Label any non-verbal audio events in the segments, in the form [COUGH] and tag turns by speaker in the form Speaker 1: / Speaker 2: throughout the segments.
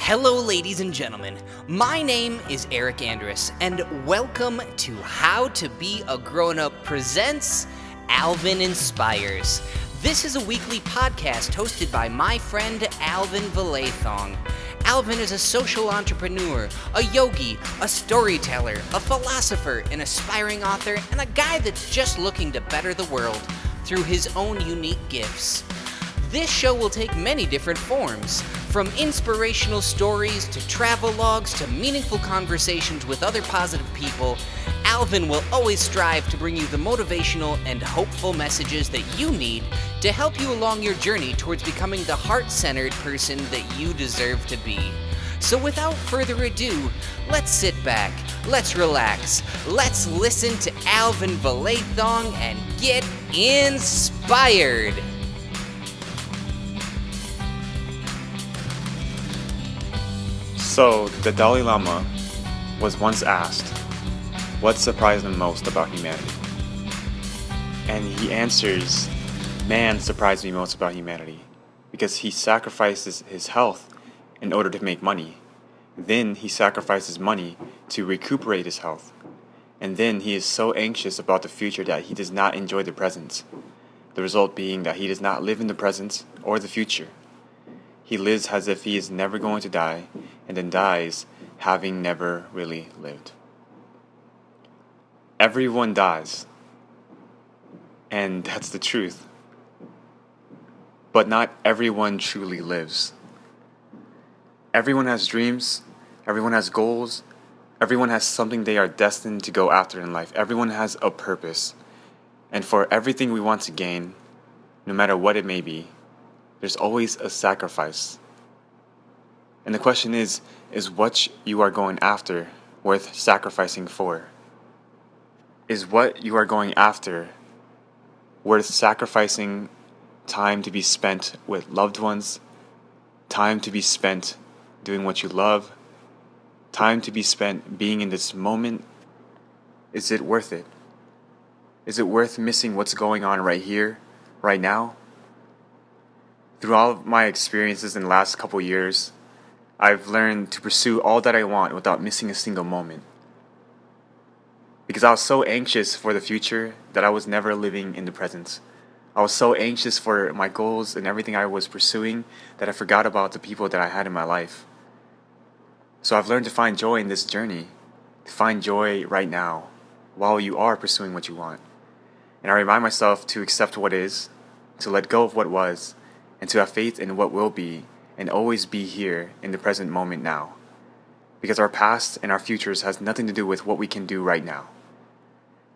Speaker 1: Hello, ladies and gentlemen. My name is Eric Andrus, and welcome to How to Be a Grown Up presents Alvin Inspires. This is a weekly podcast hosted by my friend Alvin Vilaythong. Alvin is a social entrepreneur, a yogi, a storyteller, a philosopher, an aspiring author, and a guy that's just looking to better the world through his own unique gifts. This show will take many different forms, from inspirational stories to travel logs to meaningful conversations with other positive people. Alvin will always strive to bring you the motivational and hopeful messages that you need to help you along your journey towards becoming the heart centered person that you deserve to be. So, without further ado, let's sit back, let's relax, let's listen to Alvin Vilaythong and get inspired.
Speaker 2: So, the Dalai Lama was once asked, What surprised him most about humanity? And he answers, Man surprised me most about humanity because he sacrifices his health in order to make money. Then he sacrifices money to recuperate his health. And then he is so anxious about the future that he does not enjoy the present. The result being that he does not live in the present or the future. He lives as if he is never going to die, and then dies having never really lived. Everyone dies, and [LAUGHS] that's the truth. But not everyone truly lives. Everyone has dreams, everyone has goals, everyone has something they are destined to go after in life. Everyone has a purpose. And for everything we want to gain, no matter what it may be, there's always a sacrifice. And the question is is what you are going after worth sacrificing for? Is what you are going after worth sacrificing time to be spent with loved ones, time to be spent doing what you love, time to be spent being in this moment? Is it worth it? Is it worth missing what's going on right here, right now? Through all of my experiences in the last couple years, I've learned to pursue all that I want without missing a single moment. Because I was so anxious for the future that I was never living in the present. I was so anxious for my goals and everything I was pursuing that I forgot about the people that I had in my life. So I've learned to find joy in this journey, to find joy right now while you are pursuing what you want. And I remind myself to accept what is, to let go of what was, and to have faith in what will be and always be here in the present moment now. Because our past and our futures has nothing to do with what we can do right now.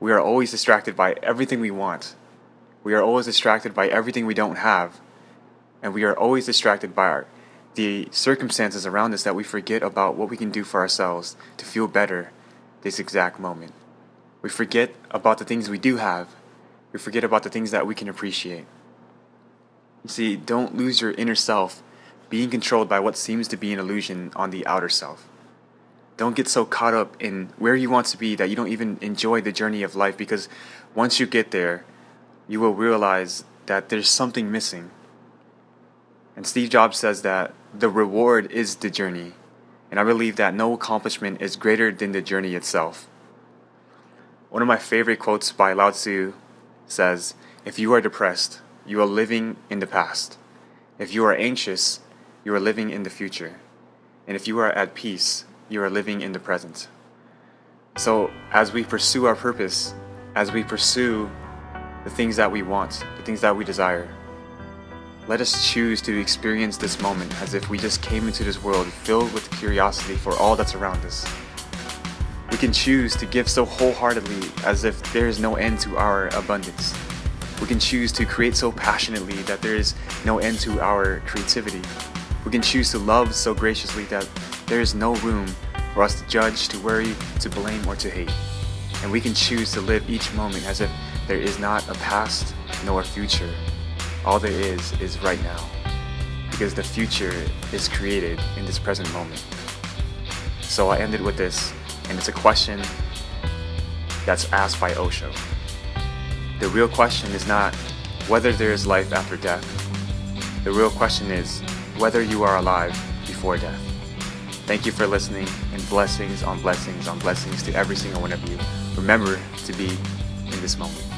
Speaker 2: We are always distracted by everything we want. We are always distracted by everything we don't have. And we are always distracted by our, the circumstances around us that we forget about what we can do for ourselves to feel better this exact moment. We forget about the things we do have. We forget about the things that we can appreciate. You see, don't lose your inner self being controlled by what seems to be an illusion on the outer self. Don't get so caught up in where you want to be that you don't even enjoy the journey of life because once you get there, you will realize that there's something missing. And Steve Jobs says that the reward is the journey. And I believe that no accomplishment is greater than the journey itself. One of my favorite quotes by Lao Tzu says, If you are depressed, you are living in the past. If you are anxious, you are living in the future. And if you are at peace, you are living in the present. So, as we pursue our purpose, as we pursue the things that we want, the things that we desire, Let us choose to experience this moment as if we just came into this world filled with curiosity for all that's around us. We can choose to give so wholeheartedly as if there is no end to our abundance. We can choose to create so passionately that there is no end to our creativity. We can choose to love so graciously that there is no room for us to judge, to worry, to blame, or to hate. And we can choose to live each moment as if there is not a past nor a future. All there is is right now. Because the future is created in this present moment. So I ended with this, and it's a question that's asked by Osho. The real question is not whether there is life after death. The real question is whether you are alive before death. Thank you for listening, and blessings on blessings on blessings to every single one of you. Remember to be in this moment.